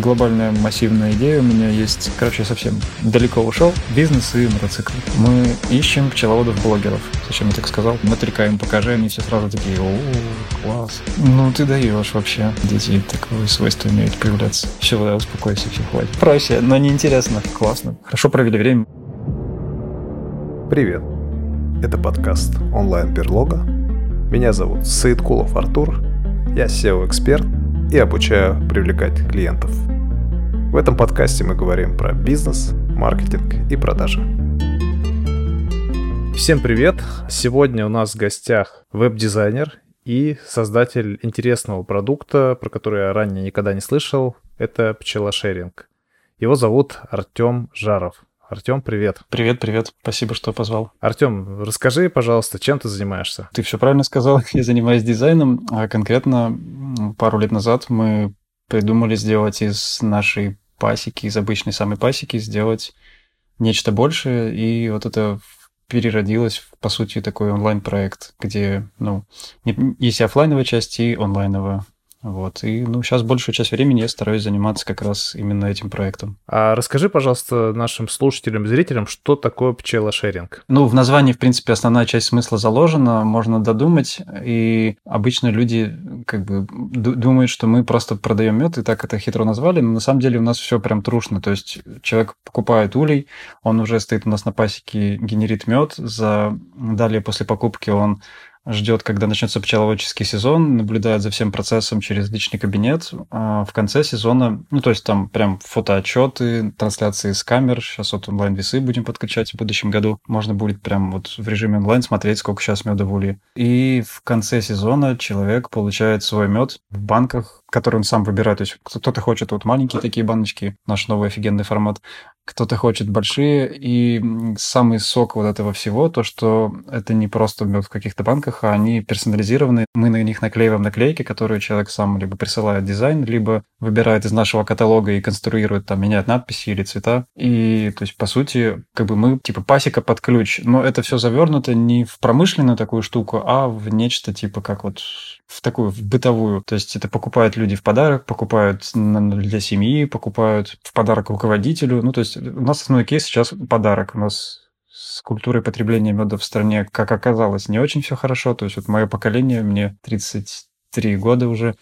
глобальная массивная идея у меня есть. Короче, совсем далеко ушел. Бизнес и мотоцикл. Мы ищем пчеловодов-блогеров. Зачем я так сказал? Мы трекаем, покажи, они все сразу такие, о, класс. Ну, ты даешь вообще. Дети такое свойство имеют появляться. Все, да, успокойся, все, хватит. Проще, но неинтересно. Классно. Хорошо провели время. Привет. Это подкаст онлайн-берлога. Меня зовут Саидкулов Артур. Я SEO-эксперт и обучаю привлекать клиентов. В этом подкасте мы говорим про бизнес, маркетинг и продажи. Всем привет! Сегодня у нас в гостях веб-дизайнер и создатель интересного продукта, про который я ранее никогда не слышал. Это пчелошеринг. Его зовут Артем Жаров. Артем, привет. Привет, привет. Спасибо, что позвал. Артем, расскажи, пожалуйста, чем ты занимаешься? Ты все правильно сказал. Я занимаюсь дизайном. А конкретно пару лет назад мы придумали сделать из нашей пасеки, из обычной самой пасеки, сделать нечто большее. И вот это переродилось, по сути, такой онлайн-проект, где, ну, есть и офлайновая часть, и онлайновая. Вот. И ну, сейчас большую часть времени я стараюсь заниматься как раз именно этим проектом. А расскажи, пожалуйста, нашим слушателям, зрителям, что такое пчелошеринг? Ну, в названии, в принципе, основная часть смысла заложена, можно додумать. И обычно люди как бы думают, что мы просто продаем мед, и так это хитро назвали, но на самом деле у нас все прям трушно. То есть человек покупает улей, он уже стоит у нас на пасеке, генерит мед, за... далее после покупки он ждет, когда начнется пчеловодческий сезон, наблюдает за всем процессом через личный кабинет. А в конце сезона, ну, то есть там прям фотоотчеты, трансляции с камер. Сейчас вот онлайн-весы будем подключать в будущем году. Можно будет прям вот в режиме онлайн смотреть, сколько сейчас меда в улье. И в конце сезона человек получает свой мед в банках, который он сам выбирает. То есть кто-то хочет вот маленькие такие баночки, наш новый офигенный формат, кто-то хочет большие. И самый сок вот этого всего, то, что это не просто мед в каких-то банках, а они персонализированы. Мы на них наклеиваем наклейки, которые человек сам либо присылает дизайн, либо выбирает из нашего каталога и конструирует, там, меняет надписи или цвета. И, то есть, по сути, как бы мы, типа, пасека под ключ. Но это все завернуто не в промышленную такую штуку, а в нечто, типа, как вот в такую, в бытовую. То есть это покупают люди в подарок, покупают для семьи, покупают в подарок руководителю. Ну, то есть у нас основной кейс сейчас подарок. У нас с культурой потребления меда в стране, как оказалось, не очень все хорошо. То есть вот мое поколение, мне 33 года уже,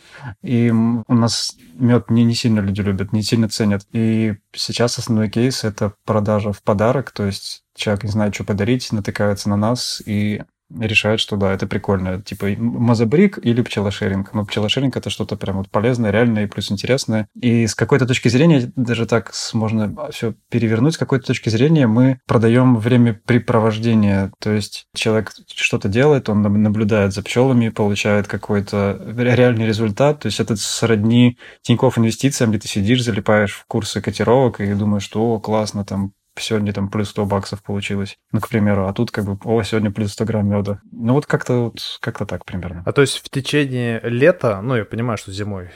и у нас мед не, не сильно люди любят, не сильно ценят. И сейчас основной кейс — это продажа в подарок, то есть человек не знает, что подарить, натыкается на нас, и решают, что да, это прикольно. Типа мазобрик или пчелошеринг. Но пчелошеринг это что-то прям вот полезное, реальное и плюс интересное. И с какой-то точки зрения, даже так можно все перевернуть, с какой-то точки зрения мы продаем времяпрепровождение. То есть человек что-то делает, он наблюдает за пчелами, получает какой-то реальный результат. То есть это сродни Тинькофф инвестициям, где ты сидишь, залипаешь в курсы котировок и думаешь, что о, классно, там сегодня там плюс 100 баксов получилось, ну, к примеру, а тут как бы, о, сегодня плюс 100 грамм меда. Ну, вот как-то вот, как-то так примерно. А то есть в течение лета, ну, я понимаю, что зимой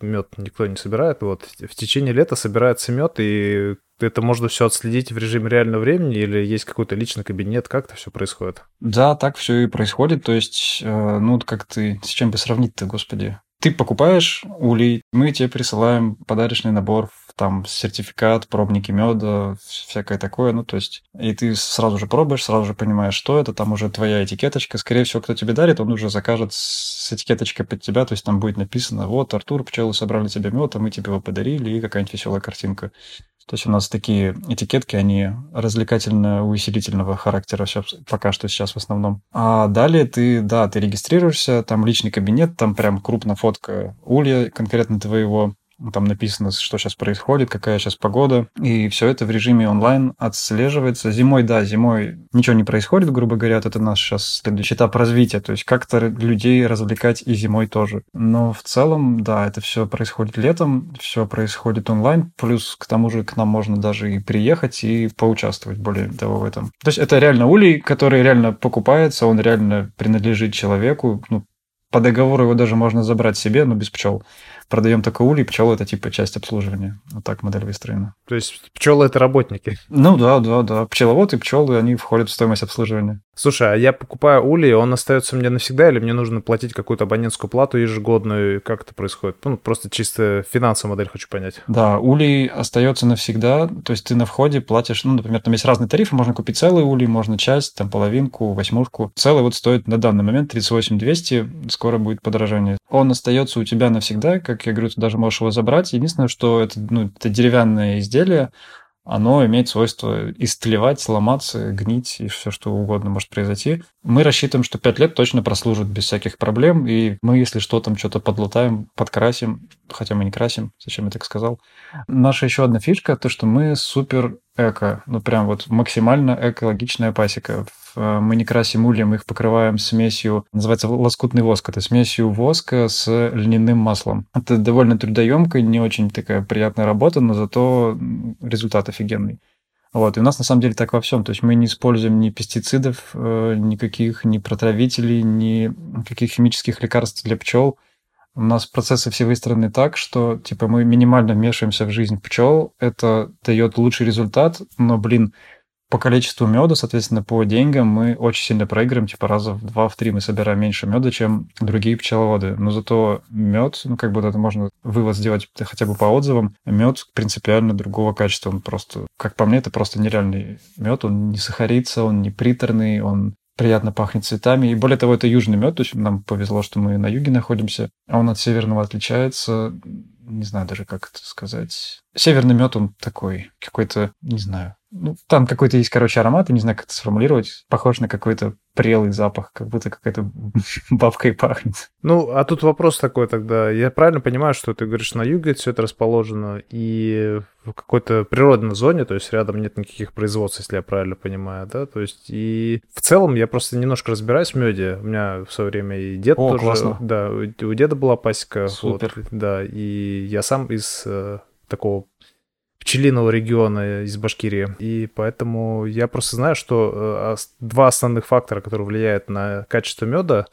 мед никто не собирает, вот, в течение лета собирается мед, и это можно все отследить в режиме реального времени или есть какой-то личный кабинет? Как это все происходит? Да, так все и происходит. То есть, э, ну, как ты, с чем бы сравнить-то, господи? Ты покупаешь улей, мы тебе присылаем подарочный набор, там сертификат, пробники меда, всякое такое, ну то есть, и ты сразу же пробуешь, сразу же понимаешь, что это, там уже твоя этикеточка, скорее всего, кто тебе дарит, он уже закажет с этикеточкой под тебя, то есть там будет написано, вот, Артур, пчелы собрали тебе мед, а мы тебе его подарили, и какая-нибудь веселая картинка. То есть у нас такие этикетки, они развлекательно-увеселительного характера все, пока что сейчас в основном. А далее ты, да, ты регистрируешься, там личный кабинет, там прям крупно фотка улья конкретно твоего, там написано, что сейчас происходит, какая сейчас погода, и все это в режиме онлайн отслеживается. Зимой, да, зимой ничего не происходит, грубо говоря, это наш сейчас следующий этап развития, то есть как-то людей развлекать и зимой тоже. Но в целом, да, это все происходит летом, все происходит онлайн, плюс к тому же к нам можно даже и приехать и поучаствовать более того в этом. То есть это реально улей, который реально покупается, он реально принадлежит человеку, ну, по договору его даже можно забрать себе, но без пчел продаем только улей, пчелы это типа часть обслуживания. Вот так модель выстроена. То есть пчелы это работники? Ну да, да, да. Пчеловод и пчелы, они входят в стоимость обслуживания. Слушай, а я покупаю улей, он остается мне навсегда, или мне нужно платить какую-то абонентскую плату ежегодную? Как это происходит? Ну, просто чисто финансовую модель хочу понять. Да, улей остается навсегда, то есть ты на входе платишь, ну, например, там есть разные тарифы, можно купить целый улей, можно часть, там половинку, восьмушку. Целый вот стоит на данный момент 38 200, скоро будет подорожание. Он остается у тебя навсегда, как я говорю, ты даже можешь его забрать. Единственное, что это, ну, это деревянное изделие, оно имеет свойство истлевать, сломаться, гнить и все что угодно может произойти. Мы рассчитываем, что 5 лет точно прослужит без всяких проблем, и мы, если что, там что-то подлатаем, подкрасим, хотя мы не красим, зачем я так сказал. Наша еще одна фишка, то, что мы супер эко, ну прям вот максимально экологичная пасека. Э, мы не красим улья, мы их покрываем смесью, называется лоскутный воск, это смесью воска с льняным маслом. Это довольно трудоемкая, не очень такая приятная работа, но зато результат офигенный. Вот, и у нас на самом деле так во всем. То есть мы не используем ни пестицидов, э, никаких, ни протравителей, ни каких химических лекарств для пчел. У нас процессы все выстроены так, что типа мы минимально вмешиваемся в жизнь пчел, это дает лучший результат, но, блин, по количеству меда, соответственно, по деньгам мы очень сильно проигрываем, типа раза в два, в три мы собираем меньше меда, чем другие пчеловоды. Но зато мед, ну, как бы это можно вывод сделать хотя бы по отзывам, мед принципиально другого качества. Он просто, как по мне, это просто нереальный мед. Он не сахарится, он не приторный, он приятно пахнет цветами. И более того, это южный мед, то есть нам повезло, что мы на юге находимся, а он от северного отличается. Не знаю даже, как это сказать. Северный мед, он такой, какой-то, не знаю, ну, там какой-то есть, короче, аромат, я не знаю, как это сформулировать. Похож на какой-то прелый запах, как будто какая-то бабкой пахнет. Ну, а тут вопрос такой тогда. Я правильно понимаю, что ты говоришь, на юге все это расположено и в какой-то природной зоне, то есть рядом нет никаких производств, если я правильно понимаю, да? То есть и в целом я просто немножко разбираюсь в меде. У меня в свое время и дед О, тоже... Классно. Да, у деда была пасека. Супер. Вот, да, и я сам из э, такого пчелиного региона из Башкирии. И поэтому я просто знаю, что э, два основных фактора, которые влияют на качество меда,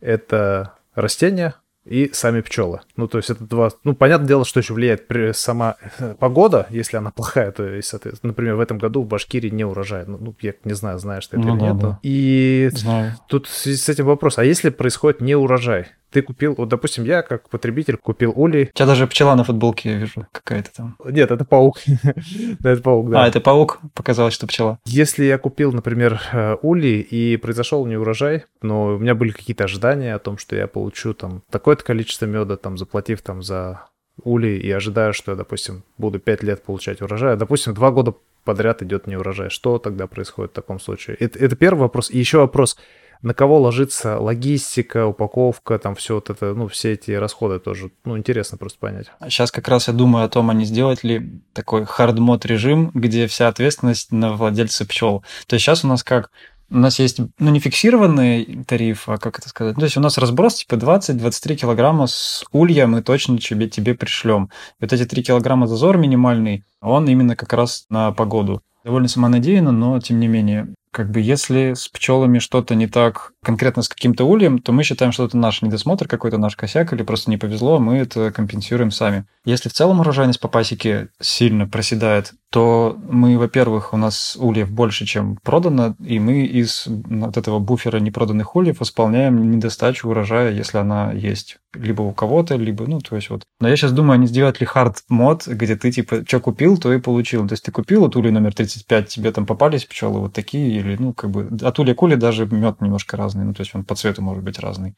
это растения и сами пчелы. Ну, то есть это два... Ну, понятное дело, что еще влияет сама э, погода, если она плохая, то есть, соответственно, например, в этом году в Башкирии не урожай. Ну, ну я не знаю, знаешь ты это ну, или да, нет. Да. И знаю. тут в связи с этим вопрос, а если происходит не урожай, ты купил, вот, допустим, я как потребитель купил улей. У тебя даже пчела на футболке, я вижу, какая-то там. Нет, это паук. это паук, да. А, это паук, показалось, что пчела. Если я купил, например, э, улей, и произошел не урожай, но у меня были какие-то ожидания о том, что я получу там такое-то количество меда, там, заплатив там за улей, и ожидаю, что я, допустим, буду 5 лет получать урожай, а, допустим, 2 года подряд идет не урожай. Что тогда происходит в таком случае? Это, это первый вопрос. И еще вопрос – на кого ложится логистика, упаковка, там все вот это, ну, все эти расходы тоже, ну, интересно просто понять. Сейчас как раз я думаю о том, а не сделать ли такой хардмод режим, где вся ответственность на владельца пчел. То есть сейчас у нас как? У нас есть, ну, не фиксированный тариф, а как это сказать? То есть у нас разброс типа 20-23 килограмма с улья мы точно тебе, тебе пришлем. Вот эти 3 килограмма зазор минимальный, он именно как раз на погоду. Довольно самонадеянно, но тем не менее как бы если с пчелами что-то не так конкретно с каким-то ульем, то мы считаем, что это наш недосмотр, какой-то наш косяк, или просто не повезло, мы это компенсируем сами. Если в целом урожайность по пасеке сильно проседает, то мы, во-первых, у нас ульев больше, чем продано, и мы из вот этого буфера непроданных ульев восполняем недостачу урожая, если она есть либо у кого-то, либо, ну, то есть вот. Но я сейчас думаю, не сделать ли hard mode, где ты, типа, что купил, то и получил. То есть ты купил вот улей номер 35, тебе там попались пчелы вот такие, или, ну, как бы, от улья к даже мед немножко разный, ну, то есть он по цвету может быть разный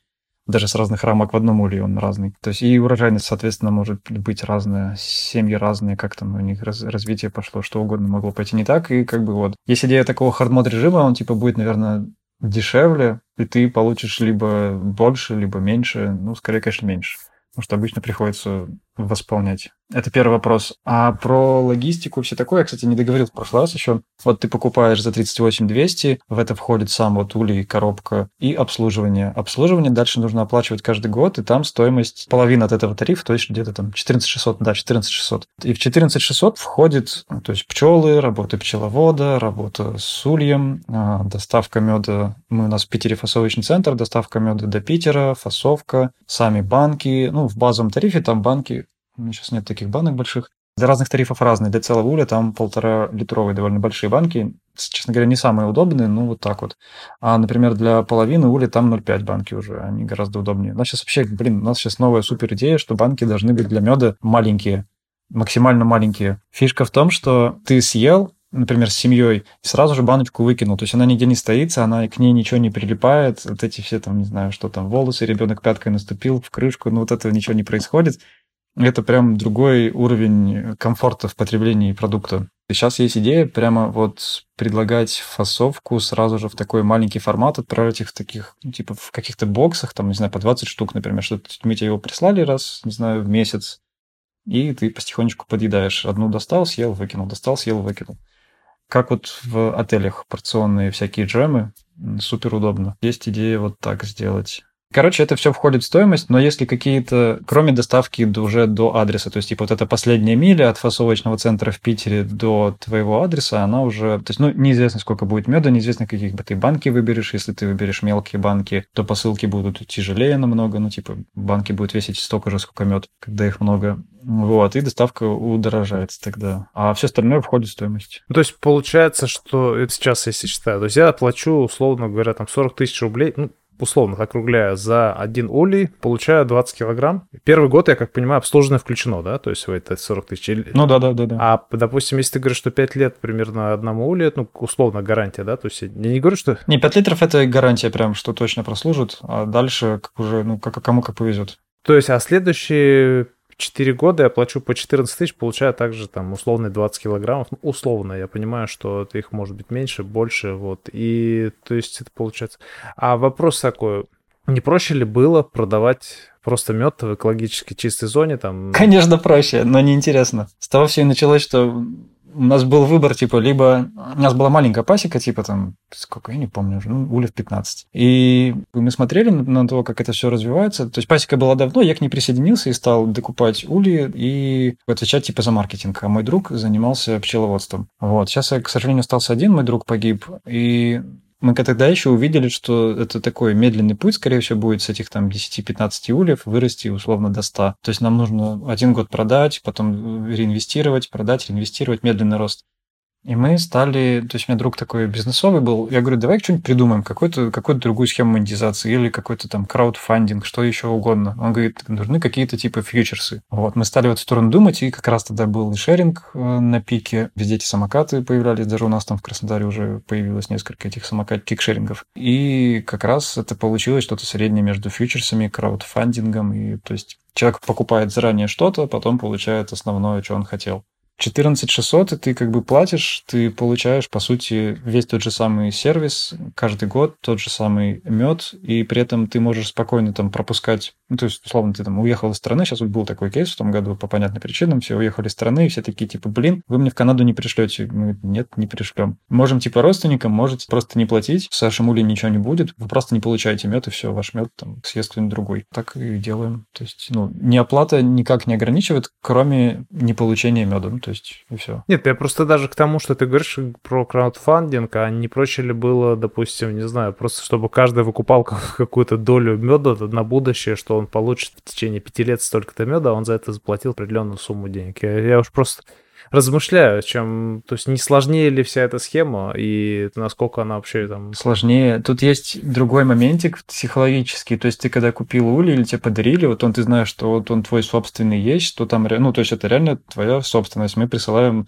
даже с разных рамок в одном улье он разный. То есть и урожайность, соответственно, может быть разная, семьи разные, как там у них раз, развитие пошло, что угодно могло пойти не так, и как бы вот. Есть идея такого hard mode режима, он типа будет, наверное, дешевле, и ты получишь либо больше, либо меньше, ну, скорее, конечно, меньше. Потому что обычно приходится восполнять. Это первый вопрос. А про логистику все такое, я, кстати, не договорил в прошлый раз еще. Вот ты покупаешь за 38 200, в это входит сам вот улей, коробка и обслуживание. Обслуживание дальше нужно оплачивать каждый год, и там стоимость половина от этого тарифа, то есть где-то там 14 600, да, 14 600. И в 14 600 входит, ну, то есть пчелы, работа пчеловода, работа с ульем, а, доставка меда. Мы у нас в Питере фасовочный центр, доставка меда до Питера, фасовка, сами банки. Ну, в базовом тарифе там банки сейчас нет таких банок больших. Для разных тарифов разные. Для целого уля там полтора литровые довольно большие банки. Честно говоря, не самые удобные, ну вот так вот. А, например, для половины уля там 0,5 банки уже, они гораздо удобнее. У нас сейчас вообще, блин, у нас сейчас новая супер идея, что банки должны быть для меда маленькие, максимально маленькие. Фишка в том, что ты съел, например, с семьей, и сразу же баночку выкинул. То есть она нигде не стоится, она к ней ничего не прилипает. Вот эти все там, не знаю, что там, волосы, ребенок пяткой наступил в крышку, ну вот этого ничего не происходит. Это прям другой уровень комфорта в потреблении продукта. Сейчас есть идея прямо вот предлагать фасовку сразу же в такой маленький формат, отправлять их в таких, ну, типа в каких-то боксах, там, не знаю, по 20 штук, например, что мы тебе его прислали раз, не знаю, в месяц, и ты потихонечку подъедаешь. Одну достал, съел, выкинул, достал, съел, выкинул. Как вот в отелях порционные всякие джемы, супер удобно. Есть идея вот так сделать. Короче, это все входит в стоимость, но если какие-то, кроме доставки уже до адреса, то есть, типа, вот эта последняя миля от фасовочного центра в Питере до твоего адреса, она уже, то есть, ну, неизвестно, сколько будет меда, неизвестно, каких бы ты банки выберешь. Если ты выберешь мелкие банки, то посылки будут тяжелее намного, ну, типа, банки будут весить столько же, сколько мед, когда их много. Вот, и доставка удорожается тогда. А все остальное входит в стоимость. Ну, то есть, получается, что это сейчас, если считаю, то есть, я плачу, условно говоря, там 40 тысяч рублей, ну, условно округляя, за один улей получаю 20 килограмм. Первый год, я как понимаю, обслуживание включено, да? То есть это 40 тысяч. Ну да, да, да, да. А, допустим, если ты говоришь, что 5 лет примерно одному улью, ну, условно, гарантия, да? То есть я не говорю, что... Не, 5 литров это гарантия прям, что точно прослужит, а дальше как уже, ну, как, кому как повезет. То есть, а следующие 4 года я плачу по 14 тысяч, получаю также там условные 20 килограммов. Ну, условно, я понимаю, что их может быть меньше, больше, вот. И то есть это получается... А вопрос такой, не проще ли было продавать просто мед в экологически чистой зоне там? Конечно, проще, но неинтересно. С того все и началось, что у нас был выбор, типа, либо... У нас была маленькая пасека, типа, там, сколько, я не помню уже, ну, улев 15. И мы смотрели на то, как это все развивается. То есть пасека была давно, я к ней присоединился и стал докупать ульи и отвечать, типа, за маркетинг. А мой друг занимался пчеловодством. Вот. Сейчас я, к сожалению, остался один, мой друг погиб. И мы тогда еще увидели, что это такой медленный путь, скорее всего, будет с этих там 10-15 ульев вырасти условно до 100. То есть нам нужно один год продать, потом реинвестировать, продать, реинвестировать, медленный рост. И мы стали, то есть у меня друг такой бизнесовый был, я говорю, давай что-нибудь придумаем, какую-то какую другую схему монетизации или какой-то там краудфандинг, что еще угодно. Он говорит, нужны какие-то типа фьючерсы. Вот, мы стали в эту сторону думать, и как раз тогда был и шеринг э, на пике, везде эти самокаты появлялись, даже у нас там в Краснодаре уже появилось несколько этих самокат кикшерингов. И как раз это получилось что-то среднее между фьючерсами, краудфандингом, и то есть человек покупает заранее что-то, потом получает основное, что он хотел. 14 600, и ты как бы платишь, ты получаешь, по сути, весь тот же самый сервис, каждый год тот же самый мед, и при этом ты можешь спокойно там пропускать, ну, то есть, условно, ты там уехал из страны, сейчас вот был такой кейс в том году по понятным причинам, все уехали из страны, и все такие, типа, блин, вы мне в Канаду не пришлете. Мы, нет, не пришлем. Можем, типа, родственникам, можете просто не платить, с вашим улей ничего не будет, вы просто не получаете мед, и все, ваш мед там съест кто-нибудь другой. Так и делаем. То есть, ну, не оплата никак не ограничивает, кроме не получения меда. Ну, то есть, и все. Нет, я просто даже к тому, что ты говоришь про краудфандинг, а не проще ли было, допустим, не знаю, просто чтобы каждый выкупал какую-то долю меда на будущее, что он получит в течение пяти лет столько-то меда, а он за это заплатил определенную сумму денег. Я, я уж просто размышляю, чем, то есть не сложнее ли вся эта схема и насколько она вообще там... Сложнее. Тут есть другой моментик психологический, то есть ты когда купил улей или тебе подарили, вот он, ты знаешь, что вот он твой собственный есть, что там, ну, то есть это реально твоя собственность. Мы присылаем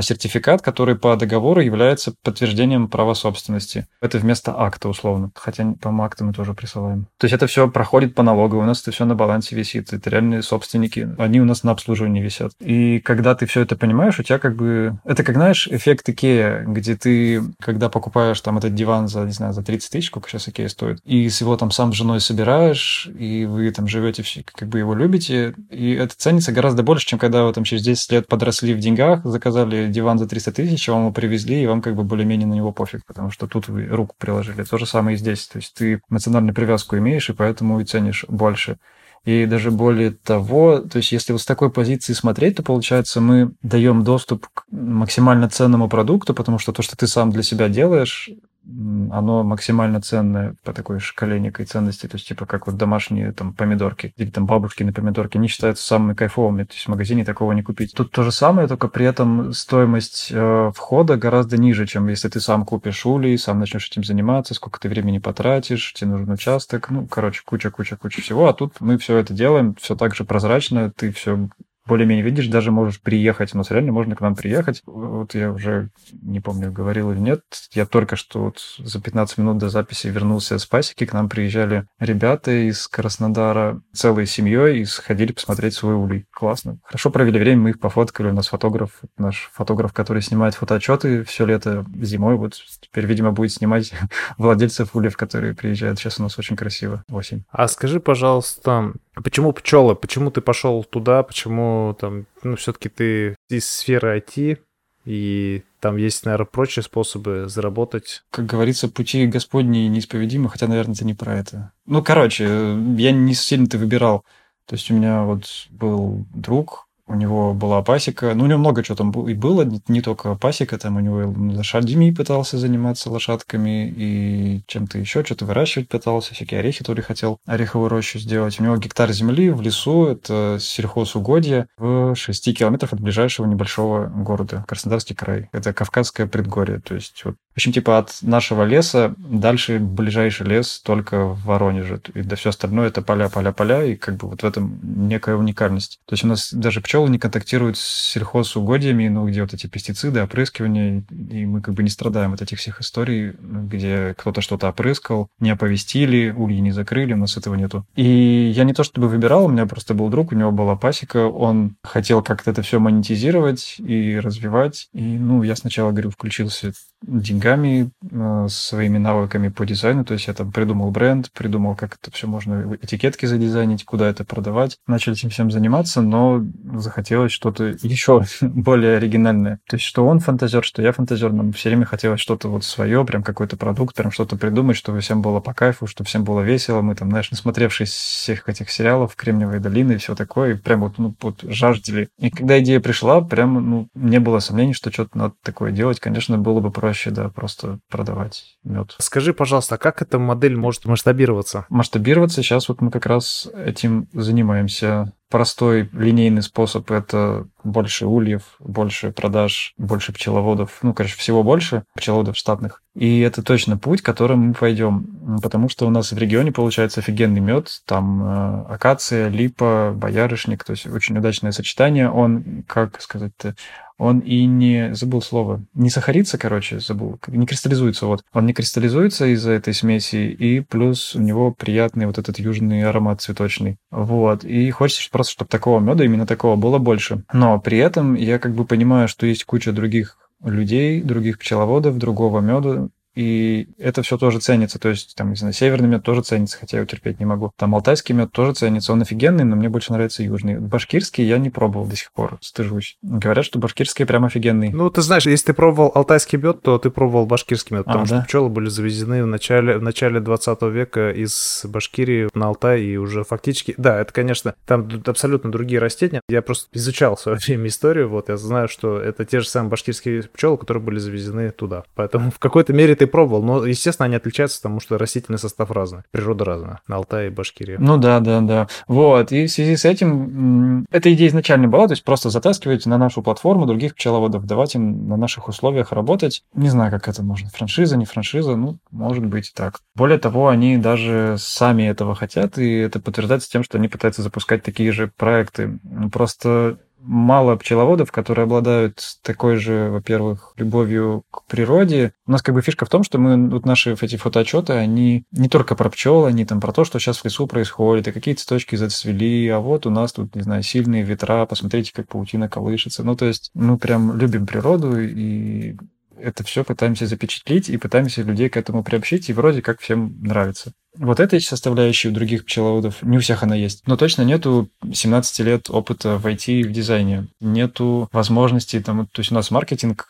сертификат, который по договору является подтверждением права собственности. Это вместо акта условно. Хотя, акты мы тоже присылаем. То есть это все проходит по налогу, у нас это все на балансе висит. Это реальные собственники. Они у нас на обслуживании висят. И когда ты все это понимаешь, у тебя как бы... Это как, знаешь, эффект Икея, где ты, когда покупаешь там этот диван за, не знаю, за 30 тысяч, сколько сейчас Икея стоит, и с его там сам с женой собираешь, и вы там живете, все, как бы его любите, и это ценится гораздо больше, чем когда вы там через 10 лет подросли в деньгах, заказали диван за 300 тысяч, вам его привезли, и вам как бы более-менее на него пофиг, потому что тут вы руку приложили. То же самое и здесь. То есть ты эмоциональную привязку имеешь, и поэтому и ценишь больше. И даже более того, то есть если вот с такой позиции смотреть, то получается мы даем доступ к максимально ценному продукту, потому что то, что ты сам для себя делаешь, оно максимально ценное по такой шкале некой ценности, то есть типа как вот домашние там помидорки или там бабушкины помидорки, они считаются самыми кайфовыми, то есть в магазине такого не купить. Тут то же самое, только при этом стоимость э, входа гораздо ниже, чем если ты сам купишь улей, сам начнешь этим заниматься, сколько ты времени потратишь, тебе нужен участок, ну, короче, куча-куча-куча всего, а тут мы все это делаем, все так же прозрачно, ты все более-менее видишь, даже можешь приехать. У нас реально можно к нам приехать. Вот я уже не помню, говорил или нет. Я только что вот за 15 минут до записи вернулся с пасеки. К нам приезжали ребята из Краснодара целой семьей и сходили посмотреть свой улей. Классно. Хорошо провели время, мы их пофоткали. У нас фотограф, наш фотограф, который снимает фотоотчеты все лето зимой. Вот теперь, видимо, будет снимать владельцев ульев, которые приезжают. Сейчас у нас очень красиво осень. А скажи, пожалуйста, почему пчелы? Почему ты пошел туда? Почему там, ну, все-таки ты из сферы IT, и там есть, наверное, прочие способы заработать. Как говорится, пути Господни неисповедимы, хотя, наверное, это не про это. Ну, короче, я не сильно-то выбирал. То есть у меня вот был друг, у него была пасека, ну, у него много чего там и было, не только пасека, там у него лошадьми пытался заниматься лошадками и чем-то еще, что-то выращивать пытался, всякие орехи то ли хотел ореховую рощу сделать. У него гектар земли в лесу, это сельхозугодье в 6 километров от ближайшего небольшого города, Краснодарский край. Это Кавказское предгорье, то есть вот в общем, типа от нашего леса дальше ближайший лес только в Воронеже. И да все остальное это поля, поля, поля, и как бы вот в этом некая уникальность. То есть у нас даже пчелы не контактируют с сельхозугодьями, ну, где вот эти пестициды, опрыскивания, и мы как бы не страдаем от этих всех историй, где кто-то что-то опрыскал, не оповестили, ульи не закрыли, у нас этого нету. И я не то чтобы выбирал, у меня просто был друг, у него была пасека, он хотел как-то это все монетизировать и развивать, и, ну, я сначала, говорю, включился деньгами, э, своими навыками по дизайну. То есть я там придумал бренд, придумал, как это все можно этикетки задизайнить, куда это продавать. Начали этим всем заниматься, но захотелось что-то еще более оригинальное. То есть что он фантазер, что я фантазер, нам все время хотелось что-то вот свое, прям какой-то продукт, прям что-то придумать, чтобы всем было по кайфу, чтобы всем было весело. Мы там, знаешь, насмотревшись всех этих сериалов «Кремниевая долина» и все такое, и прям вот, ну, вот жаждали. И когда идея пришла, прям, ну, не было сомнений, что что-то надо такое делать. Конечно, было бы проще проще, да, просто продавать мед. Скажи, пожалуйста, а как эта модель может масштабироваться? Масштабироваться сейчас вот мы как раз этим занимаемся простой линейный способ — это больше ульев, больше продаж, больше пчеловодов. Ну, короче, всего больше пчеловодов штатных. И это точно путь, которым мы пойдем. Потому что у нас в регионе получается офигенный мед. Там э, акация, липа, боярышник. То есть очень удачное сочетание. Он, как сказать-то, он и не... Забыл слово. Не сахарится, короче, забыл. Не кристаллизуется, вот. Он не кристаллизуется из-за этой смеси, и плюс у него приятный вот этот южный аромат цветочный. Вот. И хочется просто, чтобы такого меда, именно такого, было больше. Но при этом я как бы понимаю, что есть куча других людей, других пчеловодов, другого меда, и это все тоже ценится. То есть, там, не знаю, северный мед тоже ценится, хотя я его терпеть не могу. Там алтайский мед тоже ценится. Он офигенный, но мне больше нравится южный. Башкирский я не пробовал до сих пор, стыжусь. Говорят, что башкирский прям офигенный. Ну, ты знаешь, если ты пробовал алтайский мед, то ты пробовал башкирский мед, потому а, что да? пчелы были завезены в начале, в начале 20 века из Башкирии на Алтай, и уже фактически... Да, это, конечно, там абсолютно другие растения. Я просто изучал в свое время историю, вот, я знаю, что это те же самые башкирские пчелы, которые были завезены туда. Поэтому в какой-то мере ты пробовал, но, естественно, они отличаются, потому что растительный состав разный, природа разная, на Алтае и Башкирии. Ну да, да, да. Вот, и в связи с этим, эта идея изначально была, то есть просто затаскивать на нашу платформу других пчеловодов, давать им на наших условиях работать. Не знаю, как это можно, франшиза, не франшиза, ну, может быть так. Более того, они даже сами этого хотят, и это подтверждается тем, что они пытаются запускать такие же проекты. Просто мало пчеловодов, которые обладают такой же, во-первых, любовью к природе. У нас как бы фишка в том, что мы, вот наши эти фотоотчеты, они не только про пчел, они там про то, что сейчас в лесу происходит, и какие цветочки зацвели, а вот у нас тут, не знаю, сильные ветра, посмотрите, как паутина колышется. Ну, то есть мы прям любим природу и это все пытаемся запечатлеть и пытаемся людей к этому приобщить, и вроде как всем нравится. Вот этой составляющей у других пчеловодов, не у всех она есть, но точно нету 17 лет опыта в IT и в дизайне. Нету возможности, там, то есть у нас маркетинг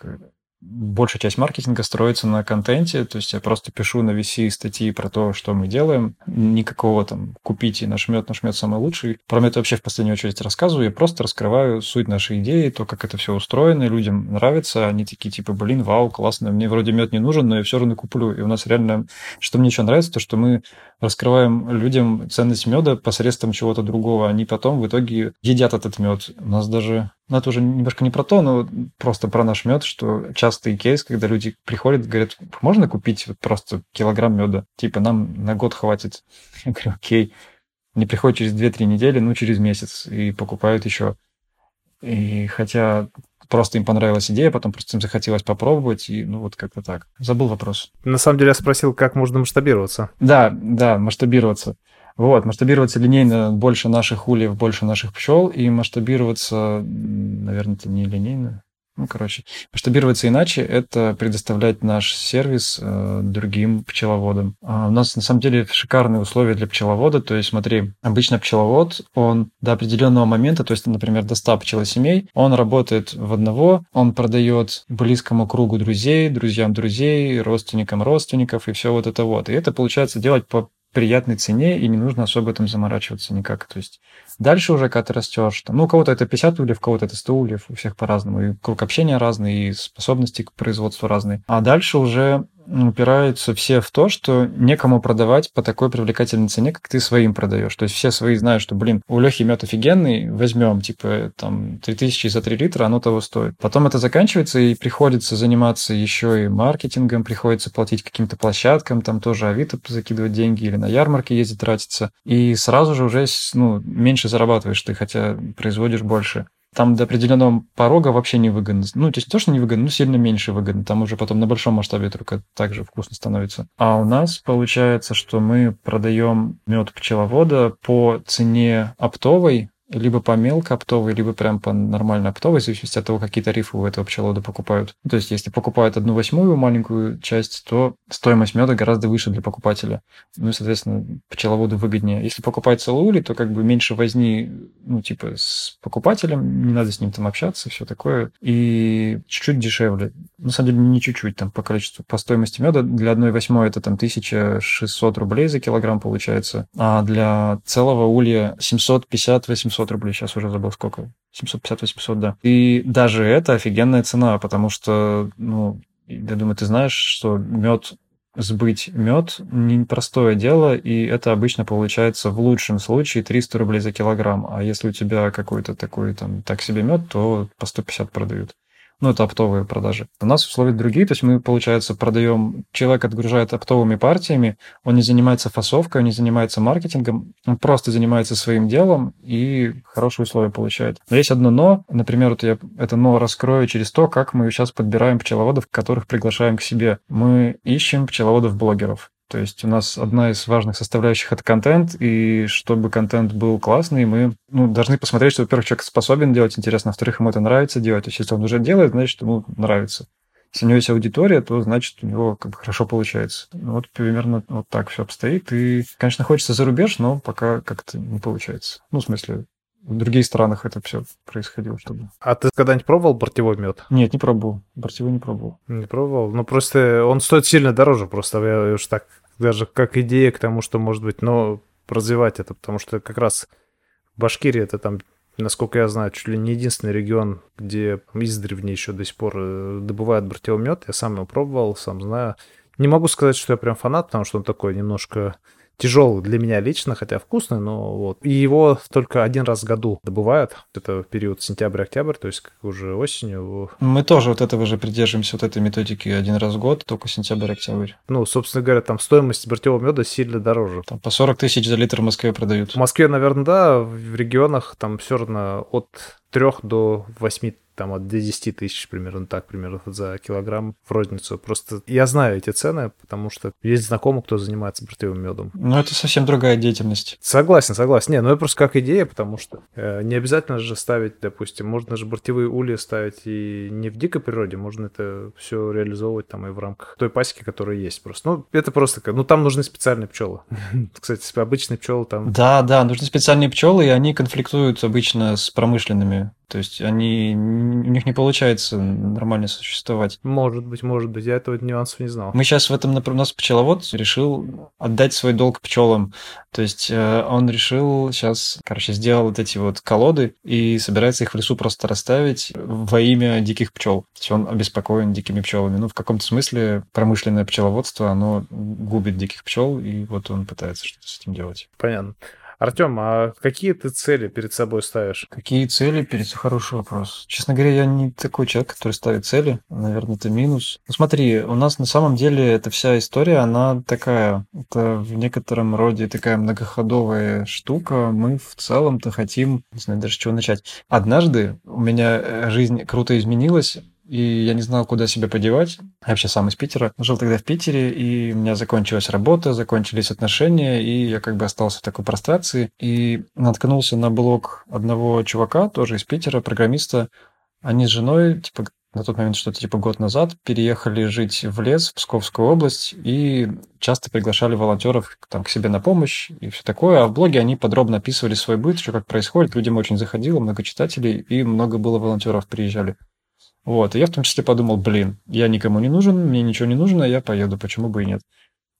большая часть маркетинга строится на контенте, то есть я просто пишу на VC статьи про то, что мы делаем, никакого там купите наш мед самый лучший. Про мед вообще в последнюю очередь рассказываю, я просто раскрываю суть нашей идеи, то, как это все устроено, людям нравится, они такие типа, блин, вау, классно, мне вроде мед не нужен, но я все равно куплю. И у нас реально, что мне еще нравится, то, что мы раскрываем людям ценность меда посредством чего-то другого. Они потом в итоге едят этот мед. У нас даже ну, это уже немножко не про то, но просто про наш мед, что частый кейс, когда люди приходят говорят, можно купить вот просто килограмм меда? Типа, нам на год хватит. Я говорю, окей. Они приходят через 2-3 недели, ну, через месяц, и покупают еще. И хотя просто им понравилась идея, потом просто им захотелось попробовать, и ну вот как-то так. Забыл вопрос. На самом деле я спросил, как можно масштабироваться. Да, да, масштабироваться. Вот, масштабироваться линейно больше наших ульев, больше наших пчел, и масштабироваться, наверное, это не линейно, ну, короче, масштабироваться иначе – это предоставлять наш сервис э, другим пчеловодам. А у нас, на самом деле, шикарные условия для пчеловода. То есть, смотри, обычно пчеловод, он до определенного момента, то есть, например, до 100 пчелосемей, он работает в одного, он продает близкому кругу друзей, друзьям друзей, родственникам родственников и все вот это вот. И это получается делать по приятной цене, и не нужно особо этом заморачиваться никак. То есть дальше уже, когда ты растешь, там, ну, у кого-то это 50 ульев, у кого-то это 100 ульев, у всех по-разному, и круг общения разный, и способности к производству разные. А дальше уже упираются все в то, что некому продавать по такой привлекательной цене, как ты своим продаешь. То есть все свои знают, что, блин, у Лехи мед офигенный, возьмем, типа, там, 3000 за 3 литра, оно того стоит. Потом это заканчивается, и приходится заниматься еще и маркетингом, приходится платить каким-то площадкам, там тоже Авито закидывать деньги или на ярмарке ездить тратиться. И сразу же уже, ну, меньше зарабатываешь ты, хотя производишь больше там до определенного порога вообще не выгодно. Ну, то есть не то, что не выгодно, но сильно меньше выгодно. Там уже потом на большом масштабе только так же вкусно становится. А у нас получается, что мы продаем мед пчеловода по цене оптовой, либо по мелко оптовой, либо прям по нормально оптовой, в зависимости от того, какие тарифы у этого пчеловода покупают. То есть, если покупают одну восьмую маленькую часть, то стоимость меда гораздо выше для покупателя. Ну и, соответственно, пчеловоду выгоднее. Если покупать целую ули, то как бы меньше возни, ну, типа, с покупателем, не надо с ним там общаться, все такое. И чуть-чуть дешевле. На самом деле, не чуть-чуть, там, по количеству, по стоимости меда. Для одной восьмой это там 1600 рублей за килограмм получается, а для целого улья 750-800 700 рублей, сейчас уже забыл сколько. 750-800, да. И даже это офигенная цена, потому что, ну, я думаю, ты знаешь, что мед сбыть мед непростое дело, и это обычно получается в лучшем случае 300 рублей за килограмм. А если у тебя какой-то такой там так себе мед, то по 150 продают ну, это оптовые продажи. У нас условия другие, то есть мы, получается, продаем, человек отгружает оптовыми партиями, он не занимается фасовкой, он не занимается маркетингом, он просто занимается своим делом и хорошие условия получает. Но есть одно но, например, вот я это но раскрою через то, как мы сейчас подбираем пчеловодов, которых приглашаем к себе. Мы ищем пчеловодов-блогеров. То есть у нас одна из важных составляющих — это контент, и чтобы контент был классный, мы ну, должны посмотреть, что, во-первых, человек способен делать интересно, а во-вторых, ему это нравится делать. То есть если он уже делает, значит, ему нравится. Если у него есть аудитория, то значит у него как бы хорошо получается. Ну, вот примерно вот так все обстоит. И, конечно, хочется за рубеж, но пока как-то не получается. Ну, в смысле, в других странах это все происходило, чтобы... А ты когда-нибудь пробовал бортевой мед? Нет, не пробовал. Бортевой не пробовал. Не пробовал? Ну, просто он стоит сильно дороже, просто я уж так даже как идея к тому, что может быть, но развивать это, потому что как раз Башкирия это там, насколько я знаю, чуть ли не единственный регион, где издревле еще до сих пор э, добывают бортевой мед. Я сам его пробовал, сам знаю. Не могу сказать, что я прям фанат, потому что он такой немножко тяжелый для меня лично, хотя вкусный, но вот. И его только один раз в году добывают. Это период сентябрь-октябрь, то есть как уже осенью. Мы тоже вот этого же придерживаемся, вот этой методики один раз в год, только сентябрь-октябрь. Ну, собственно говоря, там стоимость бортевого меда сильно дороже. Там по 40 тысяч за литр в Москве продают. В Москве, наверное, да, в регионах там все равно от 3 до 8 там от 10 тысяч примерно так, примерно за килограмм в розницу. Просто я знаю эти цены, потому что есть знакомый, кто занимается бортевым медом. Ну, это совсем другая деятельность. Согласен, согласен. Не, ну это просто как идея, потому что э, не обязательно же ставить, допустим, можно же бортевые ульи ставить и не в дикой природе, можно это все реализовывать там и в рамках той пасеки, которая есть просто. Ну, это просто, ну, там нужны специальные пчелы. Кстати, обычные пчелы там... Да, да, нужны специальные пчелы, и они конфликтуют обычно с промышленными То есть они, у них не получается нормально существовать. Может быть, может быть. Я этого нюансов не знал. Мы сейчас в этом, например, у нас пчеловод решил отдать свой долг пчелам. То есть э, он решил сейчас, короче, сделал вот эти вот колоды и собирается их в лесу просто расставить во имя диких пчел. То есть он обеспокоен дикими пчелами. Ну, в каком-то смысле промышленное пчеловодство, оно губит диких пчел, и вот он пытается что-то с этим делать. Понятно. Артем, а какие ты цели перед собой ставишь? Какие цели перед собой? Хороший вопрос. Честно говоря, я не такой человек, который ставит цели. Наверное, это минус. Ну смотри, у нас на самом деле эта вся история, она такая, это в некотором роде такая многоходовая штука. Мы в целом-то хотим, не знаю даже с чего начать. Однажды у меня жизнь круто изменилась и я не знал, куда себя подевать. Я вообще сам из Питера. Жил тогда в Питере, и у меня закончилась работа, закончились отношения, и я как бы остался в такой прострации. И наткнулся на блог одного чувака, тоже из Питера, программиста. Они с женой, типа, на тот момент что-то типа год назад переехали жить в лес, в Псковскую область, и часто приглашали волонтеров там, к себе на помощь и все такое. А в блоге они подробно описывали свой быт, что как происходит. Людям очень заходило, много читателей, и много было волонтеров приезжали. Вот, и я в том числе подумал, блин, я никому не нужен, мне ничего не нужно, я поеду, почему бы и нет.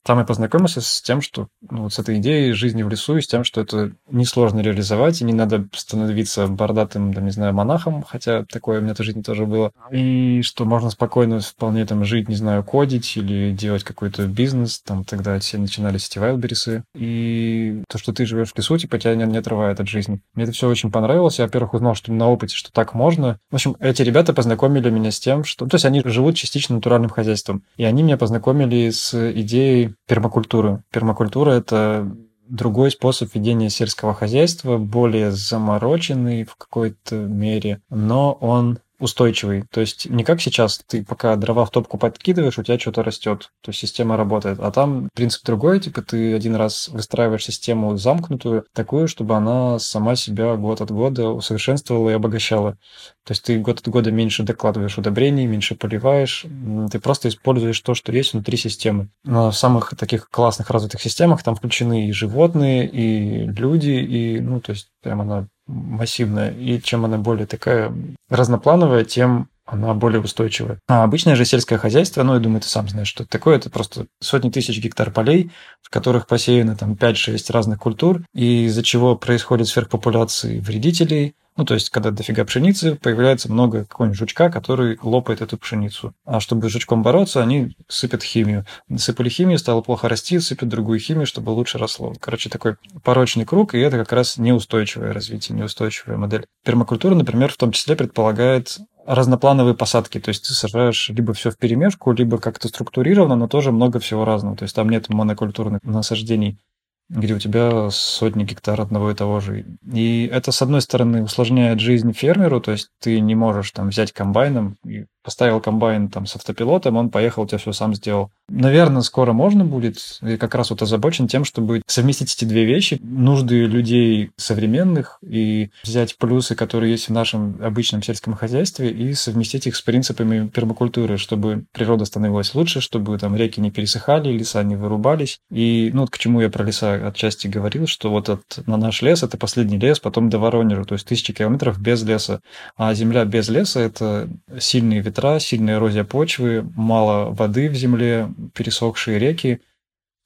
Там я познакомился с тем, что ну, вот с этой идеей жизни в лесу и с тем, что это несложно реализовать, и не надо становиться бородатым, там, не знаю, монахом, хотя такое у меня в жизни тоже было. И что можно спокойно вполне там жить, не знаю, кодить или делать какой-то бизнес. Там тогда все начинали сети Wildberries. И то, что ты живешь в лесу, типа тебя не, не отрывает от жизни. Мне это все очень понравилось. Я, во-первых, узнал, что на опыте, что так можно. В общем, эти ребята познакомили меня с тем, что... То есть они живут частично натуральным хозяйством. И они меня познакомили с идеей пермакультуры. Пермакультура – это другой способ ведения сельского хозяйства, более замороченный в какой-то мере, но он устойчивый. То есть не как сейчас, ты пока дрова в топку подкидываешь, у тебя что-то растет. То есть система работает. А там принцип другой, типа ты один раз выстраиваешь систему замкнутую, такую, чтобы она сама себя год от года усовершенствовала и обогащала. То есть ты год от года меньше докладываешь удобрений, меньше поливаешь, ты просто используешь то, что есть внутри системы. Но в самых таких классных развитых системах там включены и животные, и люди, и, ну, то есть прям она массивная. И чем она более такая разноплановая, тем она более устойчивая. А обычное же сельское хозяйство, ну, я думаю, ты сам знаешь, что это такое. Это просто сотни тысяч гектар полей, в которых посеяны там 5-6 разных культур, и из-за чего происходит сверхпопуляции вредителей, ну, то есть, когда дофига пшеницы, появляется много какого-нибудь жучка, который лопает эту пшеницу. А чтобы с жучком бороться, они сыпят химию. Сыпали химию, стало плохо расти, сыпят другую химию, чтобы лучше росло. Короче, такой порочный круг, и это как раз неустойчивое развитие, неустойчивая модель. Пермакультура, например, в том числе предполагает разноплановые посадки, то есть ты сажаешь либо все в перемешку, либо как-то структурировано, но тоже много всего разного, то есть там нет монокультурных насаждений где у тебя сотни гектар одного и того же. И это, с одной стороны, усложняет жизнь фермеру, то есть ты не можешь там взять комбайном и поставил комбайн там с автопилотом, он поехал, у тебя все сам сделал. Наверное, скоро можно будет. Я как раз вот озабочен тем, чтобы совместить эти две вещи, нужды людей современных и взять плюсы, которые есть в нашем обычном сельском хозяйстве, и совместить их с принципами пермакультуры, чтобы природа становилась лучше, чтобы там реки не пересыхали, леса не вырубались. И ну вот к чему я про леса отчасти говорил, что вот от, на наш лес это последний лес, потом до Воронежа, то есть тысячи километров без леса. А земля без леса – это сильные ветра, сильная эрозия почвы, мало воды в земле, пересохшие реки.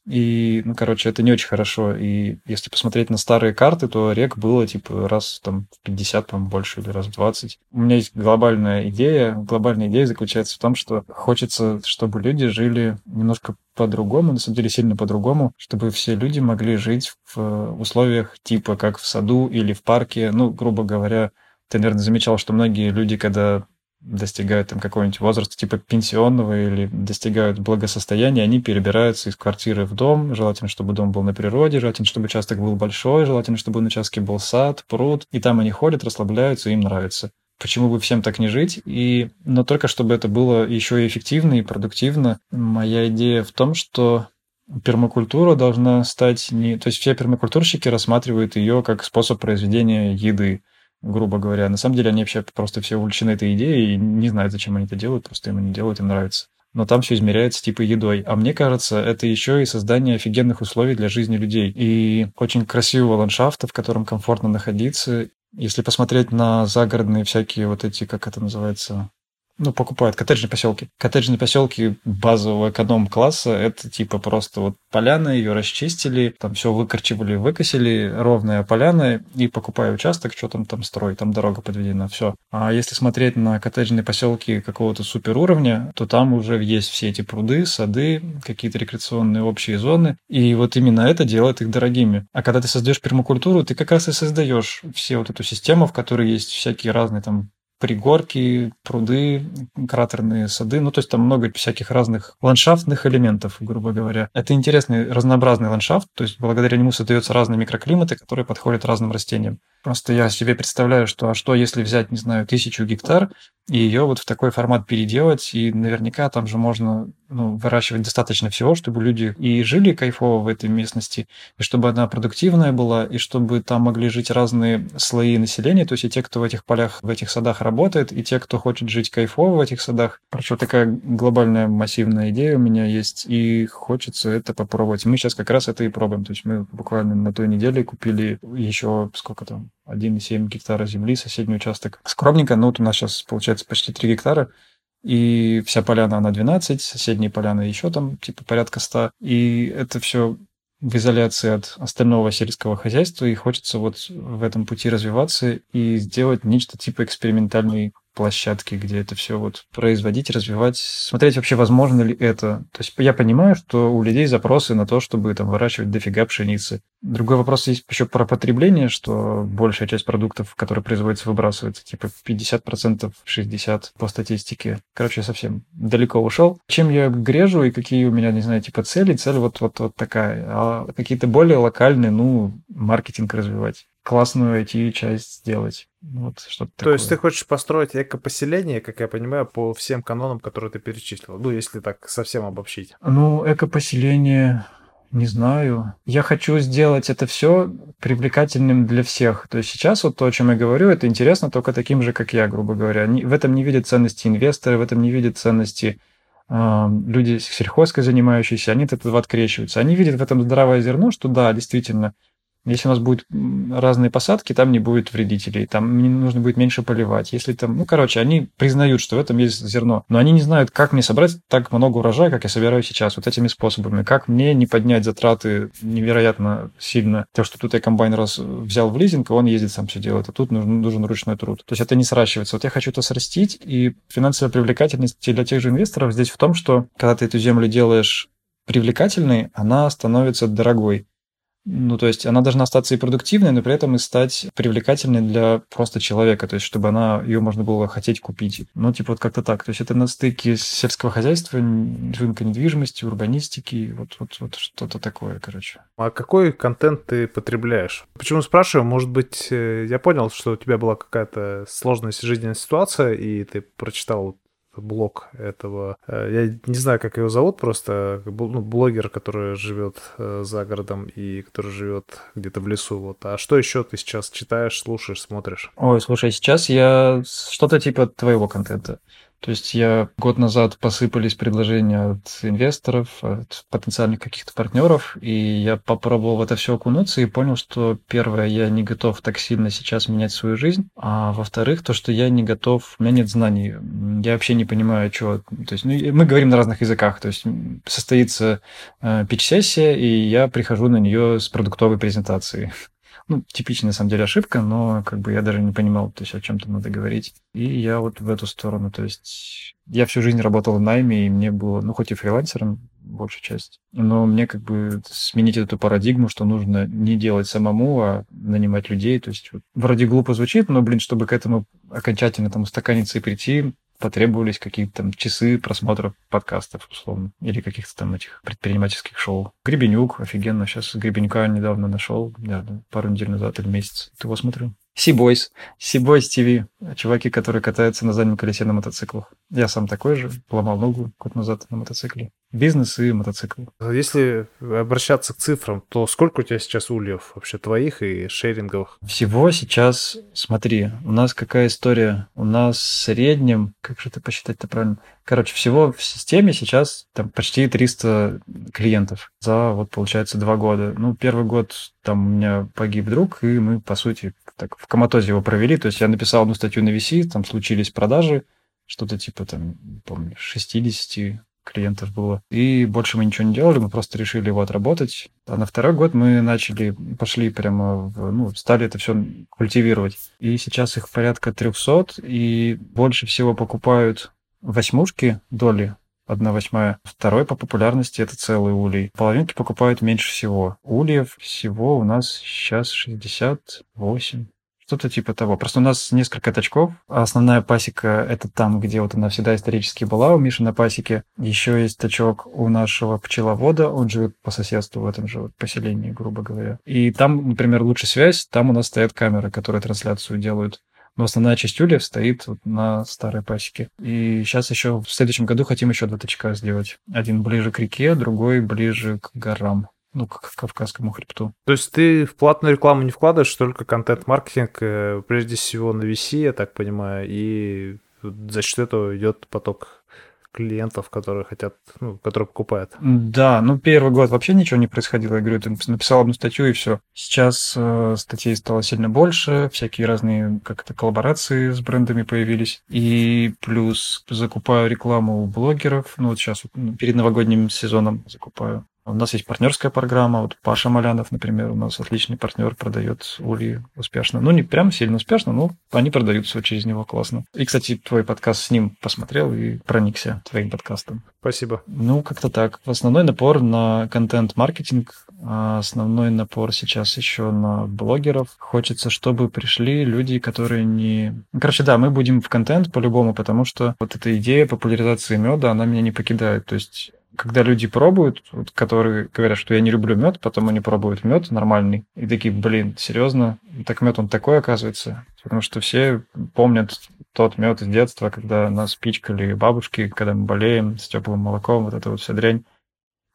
И, ну, короче, это не очень хорошо. И если посмотреть на старые карты, то рек было, типа, раз там в 50, по больше, или раз в 20. У меня есть глобальная идея. Глобальная идея заключается в том, что хочется, чтобы люди жили немножко по-другому, на самом деле сильно по-другому, чтобы все люди могли жить в условиях типа как в саду или в парке. Ну, грубо говоря, ты, наверное, замечал, что многие люди, когда достигают там какого-нибудь возраста типа пенсионного или достигают благосостояния, они перебираются из квартиры в дом. Желательно, чтобы дом был на природе, желательно, чтобы участок был большой, желательно, чтобы на участке был сад, пруд. И там они ходят, расслабляются, им нравится. Почему бы всем так не жить? И, но только чтобы это было еще и эффективно и продуктивно. Моя идея в том, что пермакультура должна стать не... То есть все пермакультурщики рассматривают ее как способ произведения еды грубо говоря. На самом деле они вообще просто все увлечены этой идеей и не знают, зачем они это делают, просто им они делают, им нравится. Но там все измеряется типа едой. А мне кажется, это еще и создание офигенных условий для жизни людей. И очень красивого ландшафта, в котором комфортно находиться. Если посмотреть на загородные всякие вот эти, как это называется, ну, покупают коттеджные поселки. Коттеджные поселки базового эконом-класса – это типа просто вот поляна, ее расчистили, там все выкорчевали, выкосили, ровная поляна, и покупая участок, что там там строить, там дорога подведена, все. А если смотреть на коттеджные поселки какого-то супер уровня, то там уже есть все эти пруды, сады, какие-то рекреационные общие зоны, и вот именно это делает их дорогими. А когда ты создаешь пермакультуру, ты как раз и создаешь все вот эту систему, в которой есть всякие разные там пригорки, пруды, кратерные сады. Ну, то есть там много всяких разных ландшафтных элементов, грубо говоря. Это интересный разнообразный ландшафт, то есть благодаря нему создаются разные микроклиматы, которые подходят разным растениям. Просто я себе представляю, что а что если взять, не знаю, тысячу гектар и ее вот в такой формат переделать, и наверняка там же можно ну, выращивать достаточно всего, чтобы люди и жили кайфово в этой местности, и чтобы она продуктивная была, и чтобы там могли жить разные слои населения, то есть и те, кто в этих полях, в этих садах работает, и те, кто хочет жить кайфово в этих садах. Короче, такая глобальная массивная идея у меня есть, и хочется это попробовать. Мы сейчас как раз это и пробуем. То есть мы буквально на той неделе купили еще сколько там, 1,7 гектара земли, соседний участок. Скромненько, ну вот у нас сейчас получается почти 3 гектара, и вся поляна, она 12, соседние поляны еще там типа порядка 100. И это все в изоляции от остального сельского хозяйства, и хочется вот в этом пути развиваться и сделать нечто типа экспериментальной площадки, где это все вот производить, развивать, смотреть вообще возможно ли это. То есть я понимаю, что у людей запросы на то, чтобы там выращивать дофига пшеницы. Другой вопрос есть еще про потребление, что большая часть продуктов, которые производятся, выбрасывается, типа 50%, 60% по статистике. Короче, я совсем далеко ушел. Чем я грежу и какие у меня, не знаю, типа цели? Цель вот, вот, вот такая. А какие-то более локальные, ну, маркетинг развивать классную IT-часть сделать. Вот что-то То такое. есть ты хочешь построить эко-поселение, как я понимаю, по всем канонам, которые ты перечислил? Ну, если так совсем обобщить. Ну, эко-поселение, не знаю. Я хочу сделать это все привлекательным для всех. То есть сейчас вот то, о чем я говорю, это интересно только таким же, как я, грубо говоря. В этом не видят ценности инвесторы, в этом не видят ценности люди сельхозкой занимающиеся, они от этого открещиваются. Они видят в этом здравое зерно, что да, действительно, если у нас будут разные посадки, там не будет вредителей, там не нужно будет меньше поливать. Если там, ну, короче, они признают, что в этом есть зерно, но они не знают, как мне собрать так много урожая, как я собираю сейчас, вот этими способами. Как мне не поднять затраты невероятно сильно. То, что тут я комбайн раз взял в лизинг, и он ездит сам все делает, а тут нужен, нужен ручной труд. То есть это не сращивается. Вот я хочу это срастить, и финансовая привлекательность для тех же инвесторов здесь в том, что когда ты эту землю делаешь привлекательной, она становится дорогой. Ну, то есть она должна остаться и продуктивной, но при этом и стать привлекательной для просто человека, то есть чтобы она ее можно было хотеть купить. Ну, типа вот как-то так. То есть это на стыке сельского хозяйства, рынка недвижимости, урбанистики, вот, вот, вот что-то такое, короче. А какой контент ты потребляешь? Почему спрашиваю? Может быть, э, я понял, что у тебя была какая-то сложная жизненная ситуация, и ты прочитал блог этого. Э, я не знаю, как его зовут, просто ну, блогер, который живет э, за городом и который живет где-то в лесу. Вот. А что еще ты сейчас читаешь, слушаешь, смотришь? Ой, слушай, сейчас я что-то типа твоего контента. То есть я год назад посыпались предложения от инвесторов, от потенциальных каких-то партнеров, и я попробовал в это все окунуться и понял, что первое, я не готов так сильно сейчас менять свою жизнь, а во-вторых, то, что я не готов, у меня нет знаний, я вообще не понимаю, что... То есть ну, мы говорим на разных языках, то есть состоится э, пич-сессия, и я прихожу на нее с продуктовой презентацией. Ну, типичная, на самом деле, ошибка, но как бы я даже не понимал, то есть о чем-то надо говорить. И я вот в эту сторону, то есть я всю жизнь работал в найме, и мне было, ну, хоть и фрилансером, большая часть, но мне как бы сменить эту парадигму, что нужно не делать самому, а нанимать людей. То есть вот, вроде глупо звучит, но, блин, чтобы к этому окончательно там устаканиться и прийти, потребовались какие-то там часы просмотров подкастов, условно, или каких-то там этих предпринимательских шоу. Гребенюк, офигенно, сейчас Гребенюка недавно нашел, да, пару недель назад или месяц. Ты его смотрел? Сибойс. Сибойс ТВ. Чуваки, которые катаются на заднем колесе на мотоциклах. Я сам такой же. Поломал ногу год назад на мотоцикле. Бизнес и мотоцикл. Если обращаться к цифрам, то сколько у тебя сейчас ульев вообще твоих и шеринговых? Всего сейчас, смотри, у нас какая история? У нас в среднем, как же это посчитать-то правильно? Короче, всего в системе сейчас там почти 300 клиентов за, вот, получается, два года. Ну, первый год там у меня погиб друг, и мы, по сути, так в коматозе его провели. То есть я написал одну статью на VC, там случились продажи, что-то типа там, помню, 60 клиентов было. И больше мы ничего не делали, мы просто решили его отработать. А на второй год мы начали, пошли прямо, в, ну, стали это все культивировать. И сейчас их порядка 300, и больше всего покупают восьмушки доли, одна восьмая. Второй по популярности это целый улей. Половинки покупают меньше всего. Ульев всего у нас сейчас 68. Что-то типа того. Просто у нас несколько точков. Основная пасека — это там, где вот она всегда исторически была, у Миши на пасеке. Еще есть точок у нашего пчеловода, он живет по соседству в этом же вот поселении, грубо говоря. И там, например, лучше связь, там у нас стоят камеры, которые трансляцию делают. Но основная часть ульев стоит на старой пасеке. И сейчас еще в следующем году хотим еще два точка сделать. Один ближе к реке, другой ближе к горам ну, к Кавказскому хребту. То есть ты в платную рекламу не вкладываешь, только контент-маркетинг, э, прежде всего на VC, я так понимаю, и за счет этого идет поток клиентов, которые хотят, ну, которые покупают. Да, ну первый год вообще ничего не происходило. Я говорю, ты написал одну статью и все. Сейчас э, статей стало сильно больше, всякие разные как-то коллаборации с брендами появились. И плюс закупаю рекламу у блогеров. Ну вот сейчас вот, перед новогодним сезоном закупаю. У нас есть партнерская программа. Вот Паша Малянов, например, у нас отличный партнер, продает ульи успешно. Ну, не прям сильно успешно, но они продаются через него классно. И, кстати, твой подкаст с ним посмотрел и проникся твоим подкастом. Спасибо. Ну, как-то так. Основной напор на контент-маркетинг, а основной напор сейчас еще на блогеров. Хочется, чтобы пришли люди, которые не... Короче, да, мы будем в контент по-любому, потому что вот эта идея популяризации меда, она меня не покидает. То есть когда люди пробуют, вот, которые говорят, что я не люблю мед, потом они пробуют мед нормальный, и такие, блин, серьезно, так мед он такой оказывается, потому что все помнят тот мед из детства, когда нас пичкали бабушки, когда мы болеем с теплым молоком, вот эта вот вся дрянь.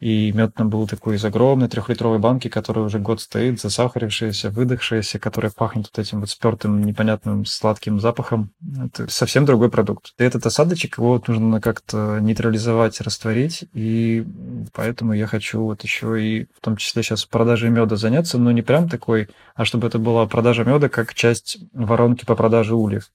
И мед там был такой из огромной трехлитровой банки, которая уже год стоит, засахарившаяся, выдохшаяся, которая пахнет вот этим вот спертым, непонятным сладким запахом. Это совсем другой продукт. И этот осадочек, его нужно как-то нейтрализовать, растворить, и поэтому я хочу вот еще и в том числе сейчас продажей меда заняться, но не прям такой, а чтобы это была продажа меда как часть воронки по продаже ульев.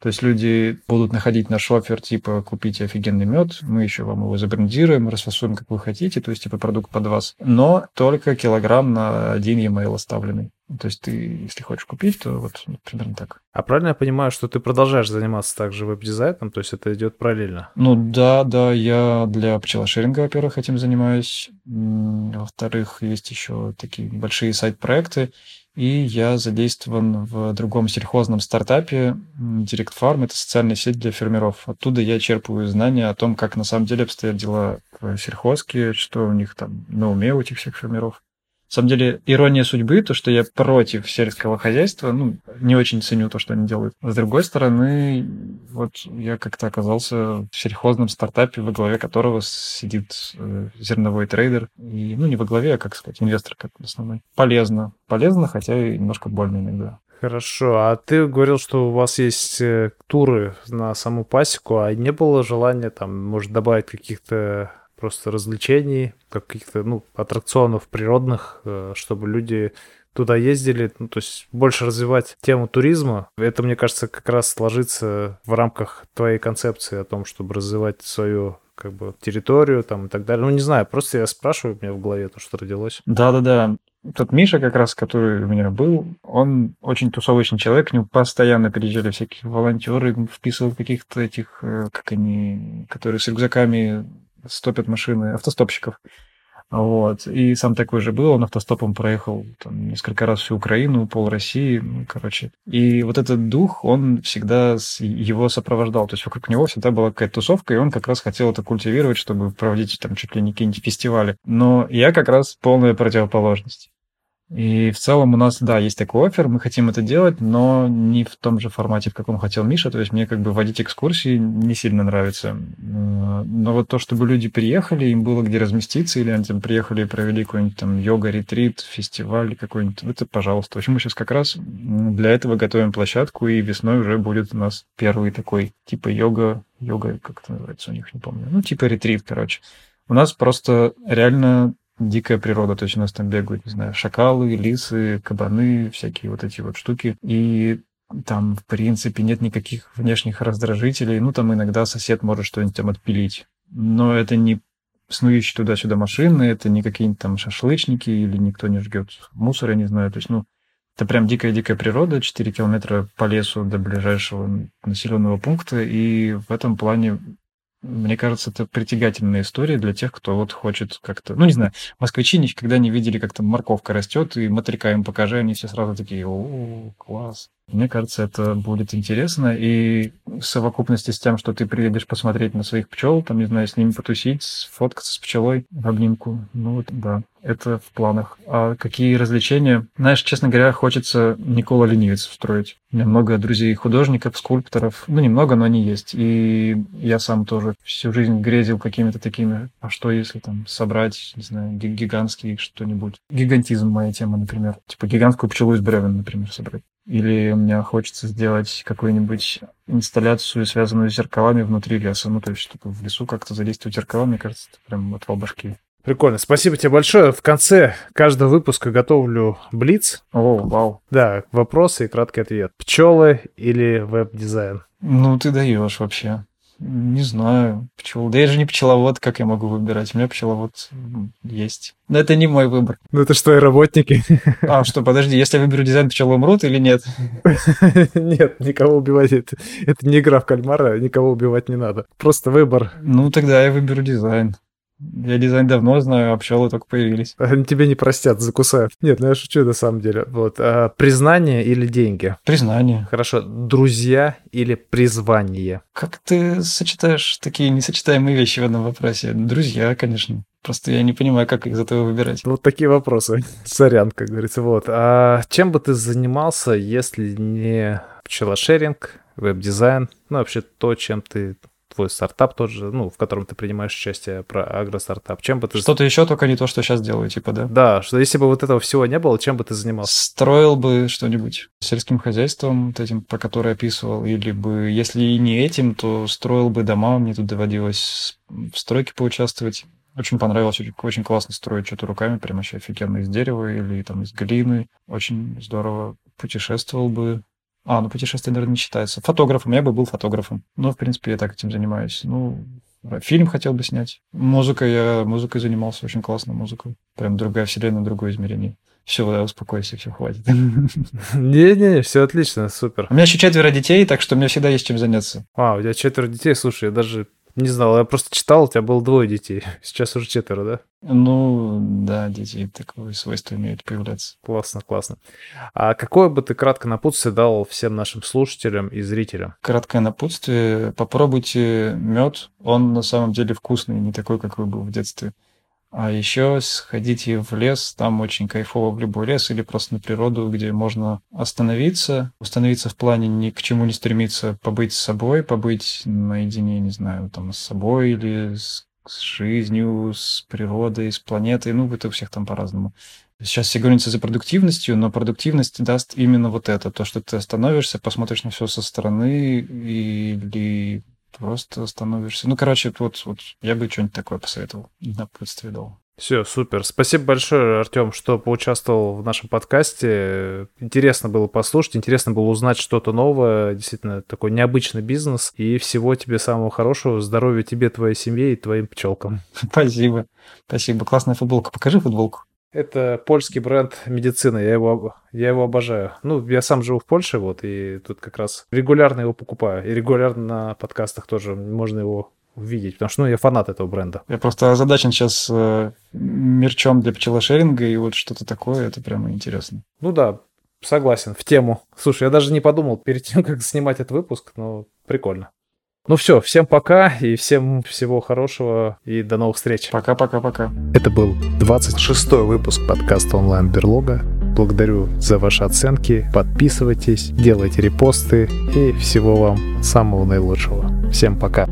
То есть люди будут находить наш офер, типа, купите офигенный мед, мы еще вам его забрендируем, расфасуем, как вы хотите, то есть, типа, продукт под вас. Но только килограмм на один e-mail оставленный. То есть ты, если хочешь купить, то вот примерно так. А правильно я понимаю, что ты продолжаешь заниматься также веб-дизайном, то есть это идет параллельно? Ну да, да, я для пчелошеринга, во-первых, этим занимаюсь. Во-вторых, есть еще такие большие сайт-проекты и я задействован в другом сельхозном стартапе Direct Farm. Это социальная сеть для фермеров. Оттуда я черпаю знания о том, как на самом деле обстоят дела в сельхозке, что у них там на уме у этих всех фермеров. Самом деле, ирония судьбы, то, что я против сельского хозяйства, ну, не очень ценю то, что они делают. С другой стороны, вот я как-то оказался в сельхозном стартапе, во главе которого сидит э, зерновой трейдер. И, ну, не во главе, а, как сказать, инвестор как основной. Полезно. Полезно, хотя и немножко больно иногда. Хорошо, а ты говорил, что у вас есть э, туры на саму пасеку, а не было желания там, может, добавить каких-то просто развлечений, каких-то, ну, аттракционов природных, э, чтобы люди туда ездили, ну, то есть больше развивать тему туризма. Это, мне кажется, как раз сложится в рамках твоей концепции о том, чтобы развивать свою как бы территорию там и так далее. Ну, не знаю, просто я спрашиваю, у меня в голове то, что родилось. Да-да-да. Тот Миша как раз, который у меня был, он очень тусовочный человек, к нему постоянно приезжали всякие волонтеры, вписывал каких-то этих, э, как они, которые с рюкзаками стопят машины автостопщиков. Вот. И сам такой же был, он автостопом проехал там, несколько раз всю Украину, пол России, ну, короче. И вот этот дух, он всегда его сопровождал. То есть вокруг него всегда была какая-то тусовка, и он как раз хотел это культивировать, чтобы проводить там чуть ли не какие-нибудь фестивали. Но я как раз полная противоположность. И в целом у нас, да, есть такой офер, мы хотим это делать, но не в том же формате, в каком хотел Миша. То есть мне как бы водить экскурсии не сильно нравится. Но вот то, чтобы люди приехали, им было где разместиться, или они там приехали и провели какой-нибудь там йога-ретрит, фестиваль какой-нибудь, это пожалуйста. В общем, мы сейчас как раз для этого готовим площадку, и весной уже будет у нас первый такой типа йога, йога, как это называется у них, не помню. Ну, типа ретрит, короче. У нас просто реально дикая природа, то есть у нас там бегают, не знаю, шакалы, лисы, кабаны, всякие вот эти вот штуки. И там, в принципе, нет никаких внешних раздражителей. Ну, там иногда сосед может что-нибудь там отпилить. Но это не снующие туда-сюда машины, это не какие-нибудь там шашлычники или никто не жгет мусор, я не знаю. То есть, ну, это прям дикая-дикая природа, 4 километра по лесу до ближайшего населенного пункта, и в этом плане мне кажется, это притягательная история для тех, кто вот хочет как-то... Ну, не знаю, москвичи никогда не видели, как там морковка растет, и мотылька им покажи, они все сразу такие, о, класс. Мне кажется, это будет интересно. И в совокупности с тем, что ты приедешь посмотреть на своих пчел, там, не знаю, с ними потусить, сфоткаться с пчелой в обнимку. Ну вот, да, это в планах. А какие развлечения? Знаешь, честно говоря, хочется Никола Ленивец устроить. У меня много друзей художников, скульпторов. Ну, немного, но они есть. И я сам тоже всю жизнь грезил какими-то такими, а что если там собрать, не знаю, гигантский что-нибудь. Гигантизм моя тема, например. Типа гигантскую пчелу из бревен, например, собрать. Или мне хочется сделать какую-нибудь инсталляцию, связанную с зеркалами внутри леса. Ну, то есть, чтобы в лесу как-то задействовать зеркала, мне кажется, это прям отвал башки. Прикольно. Спасибо тебе большое. В конце каждого выпуска готовлю блиц. О, вау. Да, вопросы и краткий ответ. Пчелы или веб-дизайн? Ну, ты даешь вообще. Не знаю, пчел. Да я же не пчеловод, как я могу выбирать? У меня пчеловод есть. Но это не мой выбор. Ну это что, и работники? А, что, подожди, если я выберу дизайн, пчелы умрут или нет? Нет, никого убивать. Это, это не игра в кальмара, никого убивать не надо. Просто выбор. Ну тогда я выберу дизайн. Я дизайн давно знаю, а пчелы только появились. Они тебе не простят, закусают. Нет, ну я шучу на самом деле. Вот. А, признание или деньги? Признание. Хорошо. Друзья или призвание? Как ты сочетаешь такие несочетаемые вещи в одном вопросе? Друзья, конечно. Просто я не понимаю, как из этого выбирать. Вот такие вопросы. Сорян, как говорится. Вот. А чем бы ты занимался, если не пчелошеринг, веб-дизайн, ну, вообще то, чем ты твой стартап тот же, ну, в котором ты принимаешь участие, про агростартап, чем бы ты... Что-то еще, только не то, что сейчас делаю, типа, да? Да, что если бы вот этого всего не было, чем бы ты занимался? Строил бы что-нибудь сельским хозяйством, вот этим, про которое описывал, или бы, если и не этим, то строил бы дома, мне тут доводилось в стройке поучаствовать. Очень понравилось, очень, очень классно строить что-то руками, прям вообще офигенно из дерева или там из глины. Очень здорово путешествовал бы, а, ну путешествие, наверное, не считается. Фотографом, я бы был фотографом. Но, в принципе, я так этим занимаюсь. Ну, фильм хотел бы снять. Музыка, я музыкой занимался, очень классно музыкой. Прям другая вселенная, другое измерение. Все, да, успокойся, все, хватит. Не-не, все отлично, супер. У меня еще четверо детей, так что у меня всегда есть чем заняться. А, у тебя четверо детей, слушай, я даже не знал, я просто читал, у тебя было двое детей. Сейчас уже четверо, да? Ну, да, дети такое свойство имеют появляться. Классно, классно. А какое бы ты краткое напутствие дал всем нашим слушателям и зрителям? Краткое напутствие. Попробуйте мед. Он на самом деле вкусный, не такой, какой был в детстве. А еще сходите в лес, там очень кайфово в любой лес или просто на природу, где можно остановиться, установиться в плане ни к чему не стремиться, побыть с собой, побыть наедине, не знаю, там с собой или с, с жизнью, с природой, с планетой, ну, это у всех там по-разному. Сейчас все гонятся за продуктивностью, но продуктивность даст именно вот это, то, что ты остановишься, посмотришь на все со стороны или просто становишься... Ну, короче, вот, вот я бы что-нибудь такое посоветовал, напутствие дал. Все, супер. Спасибо большое, Артем, что поучаствовал в нашем подкасте. Интересно было послушать, интересно было узнать что-то новое. Действительно, такой необычный бизнес. И всего тебе самого хорошего. Здоровья тебе, твоей семье и твоим пчелкам. Спасибо. Спасибо. Классная футболка. Покажи футболку. Это польский бренд медицины, я его, я его обожаю. Ну, я сам живу в Польше, вот, и тут как раз регулярно его покупаю. И регулярно на подкастах тоже можно его увидеть, потому что, ну, я фанат этого бренда. Я просто озадачен сейчас э, мерчом для пчелошеринга, и вот что-то такое, это прямо интересно. Ну да, согласен, в тему. Слушай, я даже не подумал перед тем, как снимать этот выпуск, но прикольно. Ну все, всем пока и всем всего хорошего и до новых встреч. Пока-пока-пока. Это был 26-й выпуск подкаста онлайн Берлога. Благодарю за ваши оценки. Подписывайтесь, делайте репосты и всего вам самого наилучшего. Всем пока.